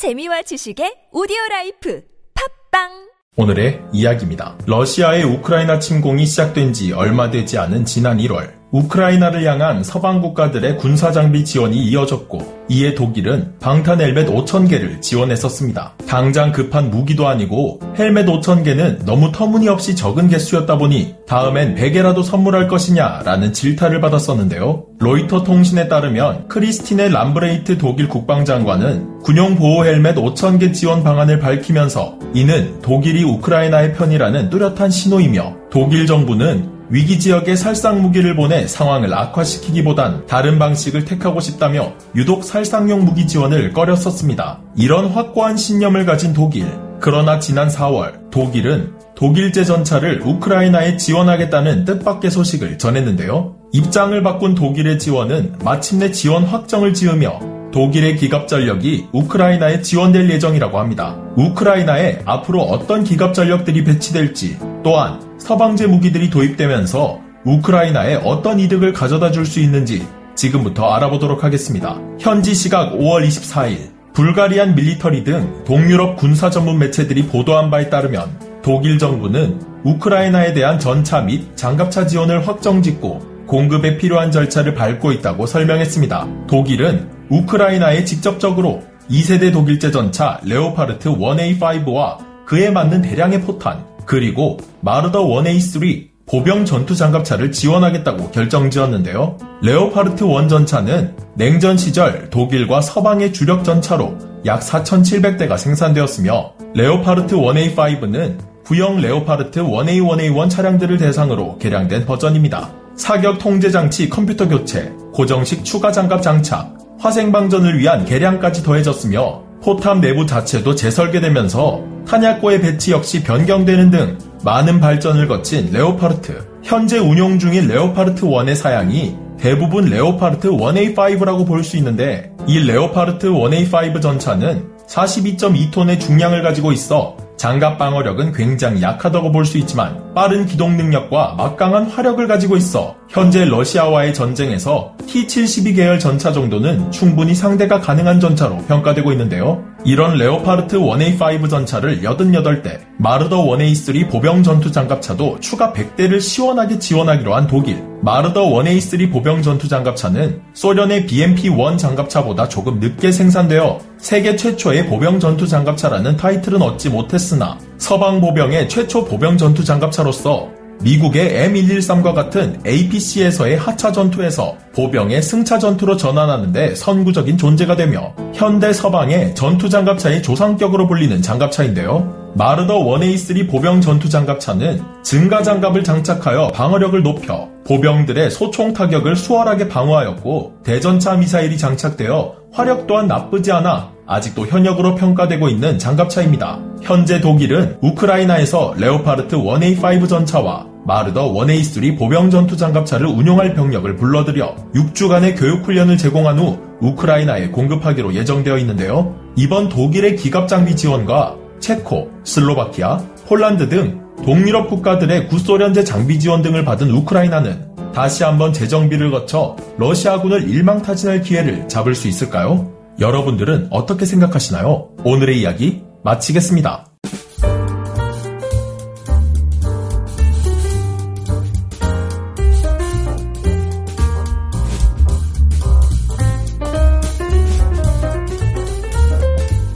재미와 지식의 오디오 라이프 팝빵 오늘의 이야기입니다. 러시아의 우크라이나 침공이 시작된 지 얼마 되지 않은 지난 1월, 우크라이나를 향한 서방 국가들의 군사장비 지원이 이어졌고, 이에 독일은 방탄 헬멧 5,000개를 지원했었습니다. 당장 급한 무기도 아니고, 헬멧 5,000개는 너무 터무니없이 적은 개수였다 보니, 다음엔 100개라도 선물할 것이냐, 라는 질타를 받았었는데요. 로이터 통신에 따르면, 크리스티네 람브레히트 독일 국방장관은 군용 보호 헬멧 5,000개 지원 방안을 밝히면서, 이는 독일이 우크라이나의 편이라는 뚜렷한 신호이며 독일 정부는 위기 지역에 살상 무기를 보내 상황을 악화시키기보단 다른 방식을 택하고 싶다며 유독 살상용 무기 지원을 꺼렸었습니다. 이런 확고한 신념을 가진 독일. 그러나 지난 4월 독일은 독일제 전차를 우크라이나에 지원하겠다는 뜻밖의 소식을 전했는데요. 입장을 바꾼 독일의 지원은 마침내 지원 확정을 지으며 독일의 기갑 전력이 우크라이나에 지원될 예정이라고 합니다. 우크라이나에 앞으로 어떤 기갑 전력들이 배치될지 또한 서방제 무기들이 도입되면서 우크라이나에 어떤 이득을 가져다 줄 수 있는지 지금부터 알아보도록 하겠습니다. 현지 시각 5월 24일 불가리안 밀리터리 등 동유럽 군사 전문 매체들이 보도한 바에 따르면 독일 정부는 우크라이나에 대한 전차 및 장갑차 지원을 확정짓고 공급에 필요한 절차를 밟고 있다고 설명했습니다. 독일은 우크라이나에 직접적으로 2세대 독일제 전차 레오파르트 1A5와 그에 맞는 대량의 포탄, 그리고 마르더 1A3 보병 전투 장갑차를 지원하겠다고 결정지었는데요. 레오파르트 1 전차는 냉전 시절 독일과 서방의 주력 전차로 약 4,700대가 생산되었으며 레오파르트 1A5는 구형 레오파르트 1A1A1 차량들을 대상으로 개량된 버전입니다. 사격 통제 장치 컴퓨터 교체, 고정식 추가 장갑 장착, 화생방전을 위한 개량까지 더해졌으며 포탑 내부 자체도 재설계되면서 탄약고의 배치 역시 변경되는 등 많은 발전을 거친 레오파르트. 현재 운용 중인 레오파르트 1의 사양이 대부분 레오파르트 1A5라고 볼 수 있는데 이 레오파르트 1A5 전차는 42.2톤의 중량을 가지고 있어 장갑 방어력은 굉장히 약하다고 볼 수 있지만 빠른 기동 능력과 막강한 화력을 가지고 있어 현재 러시아와의 전쟁에서 T-72 계열 전차 정도는 충분히 상대가 가능한 전차로 평가되고 있는데요. 이런 레오파르트 1A5 전차를 88대, 마르더 1A3 보병 전투 장갑차도 추가 100대를 시원하게 지원하기로 한 독일. 마르더 1A3 보병 전투 장갑차는 소련의 BMP-1 장갑차보다 조금 늦게 생산되어 세계 최초의 보병 전투 장갑차라는 타이틀은 얻지 못했으나 서방 보병의 최초 보병 전투 장갑차로서 미국의 M113과 같은 APC에서의 하차 전투에서 보병의 승차 전투로 전환하는데 선구적인 존재가 되며 현대 서방의 전투 장갑차의 조상격으로 불리는 장갑차인데요. 마르더 1A3 보병 전투 장갑차는 증가 장갑을 장착하여 방어력을 높여 보병들의 소총 타격을 수월하게 방어하였고 대전차 미사일이 장착되어 화력 또한 나쁘지 않아 아직도 현역으로 평가되고 있는 장갑차입니다. 현재 독일은 우크라이나에서 레오파르트 1A5 전차와 마르더 1A3 보병 전투 장갑차를 운용할 병력을 불러들여 6주간의 교육 훈련을 제공한 후 우크라이나에 공급하기로 예정되어 있는데요. 이번 독일의 기갑 장비 지원과 체코, 슬로바키아, 폴란드 등 동유럽 국가들의 구소련제 장비 지원 등을 받은 우크라이나는 다시 한번 재정비를 거쳐 러시아군을 일망타진할 기회를 잡을 수 있을까요? 여러분들은 어떻게 생각하시나요? 오늘의 이야기 마치겠습니다.